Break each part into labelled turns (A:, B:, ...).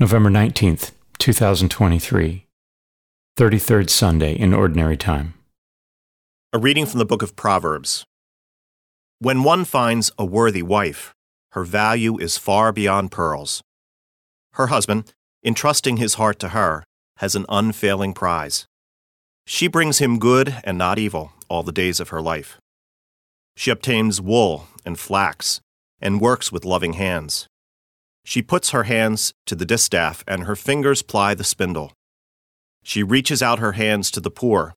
A: November 19th, 2023, 33rd Sunday in Ordinary Time.
B: A reading from the book of Proverbs. When one finds a worthy wife, her value is far beyond pearls. Her husband, entrusting his heart to her, has an unfailing prize. She brings him good and not evil all the days of her life. She obtains wool and flax and works with loving hands. She puts her hands to the distaff, and her fingers ply the spindle. She reaches out her hands to the poor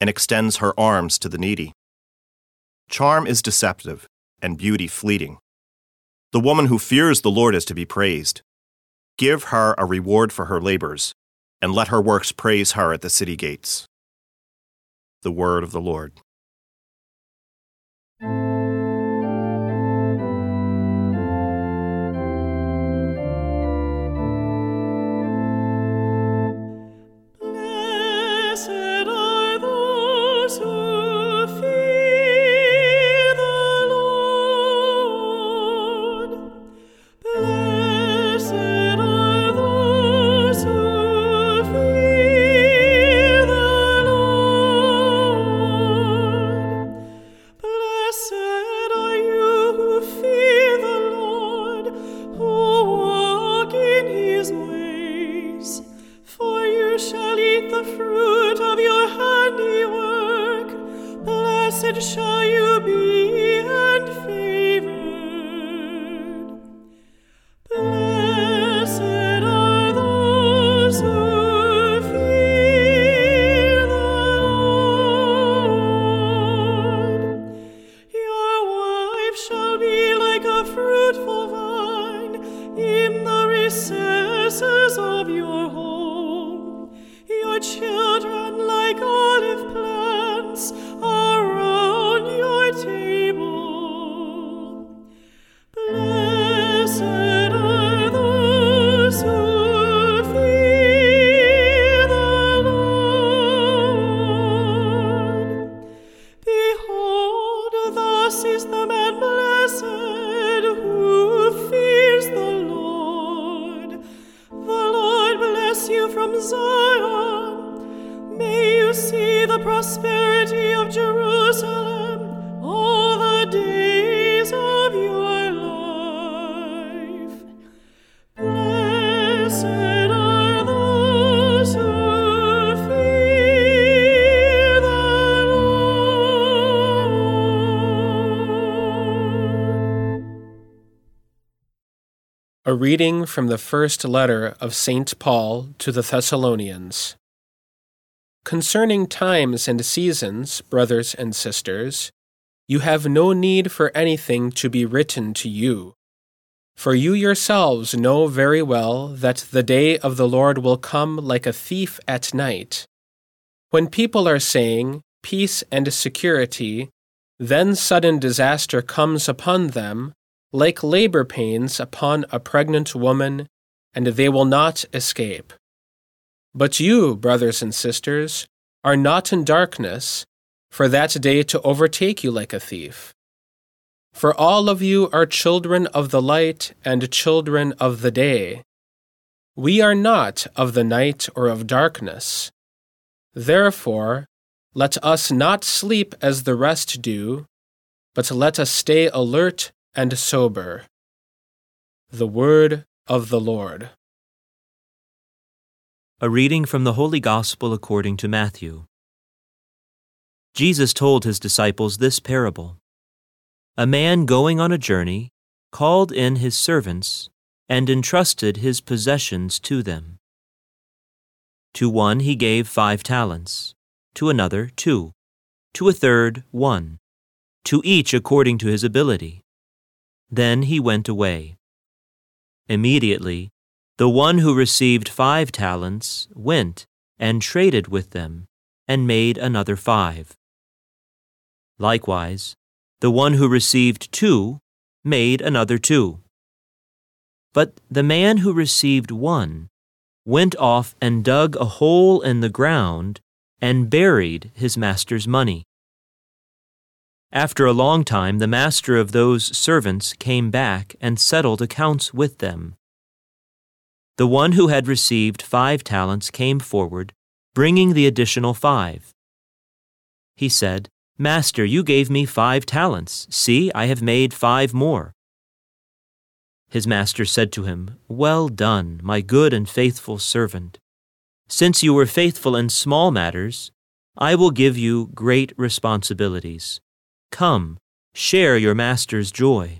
B: and extends her arms to the needy. Charm is deceptive, and beauty fleeting. The woman who fears the Lord is to be praised. Give her a reward for her labors, and let her works praise her at the city gates. The word of the Lord.
C: Blessed shall you be and favored. Blessed are those who fear the Lord. Your wife shall be like a fruitful vine in the recesses of your home. Your children prosperity of Jerusalem all the days of your life. Blessed are those who fear the Lord.
D: A reading from the first letter of St. Paul to the Thessalonians. Concerning times and seasons, brothers and sisters, you have no need for anything to be written to you. For you yourselves know very well that the day of the Lord will come like a thief at night. When people are saying, Peace and security, then sudden disaster comes upon them like labor pains upon a pregnant woman, and they will not escape. But you, brothers and sisters, are not in darkness, for that day to overtake you like a thief. For all of you are children of the light and children of the day. We are not of the night or of darkness. Therefore, let us not sleep as the rest do, but let us stay alert and sober. The Word of the Lord.
E: A reading from the Holy Gospel according to Matthew. Jesus told his disciples this parable A man going on a journey called in his servants and entrusted his possessions to them. To one he gave five talents, to another two, to a third one, to each according to his ability. Then he went away. Immediately, the one who received five talents went and traded with them and made another five. Likewise, the one who received two made another two. But the man who received one went off and dug a hole in the ground and buried his master's money. After a long time, the master of those servants came back and settled accounts with them.
C: The one who had received five talents came forward, bringing the additional five. He said, Master, you gave me five talents. See, I have made five more. His master said to him, Well done, my good and faithful servant. Since you were faithful in small matters, I will give you great responsibilities. Come, share your master's joy.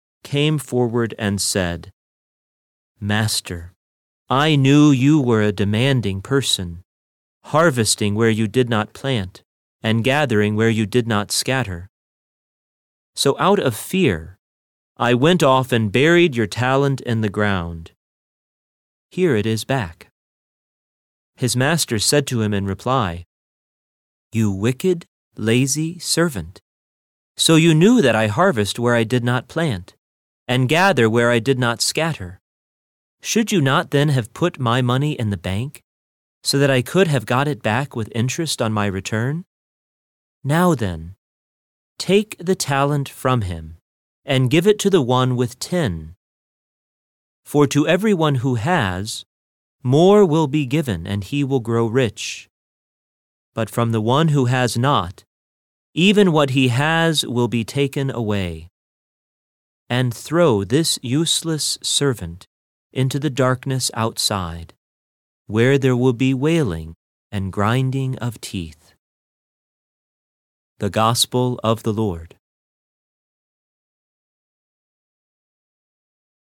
C: came forward and said, Master, I knew you were a demanding person, harvesting where you did not plant and gathering where you did not scatter. So out of fear, I went off and buried your talent in the ground. Here it is back. His master said to him in reply, You wicked, lazy servant. So you knew that I harvest where I did not plant, and gather where I did not scatter. Should you not then have put my money in the bank, so that I could have got it back with interest on my return? Now then, take the talent from him, and give it to the one with ten. For to every one who has, more will be given, and he will grow rich. But from the one who has not, even what he has will be taken away. And throw this useless servant into the darkness outside, where there will be wailing and grinding of teeth. The Gospel of the Lord.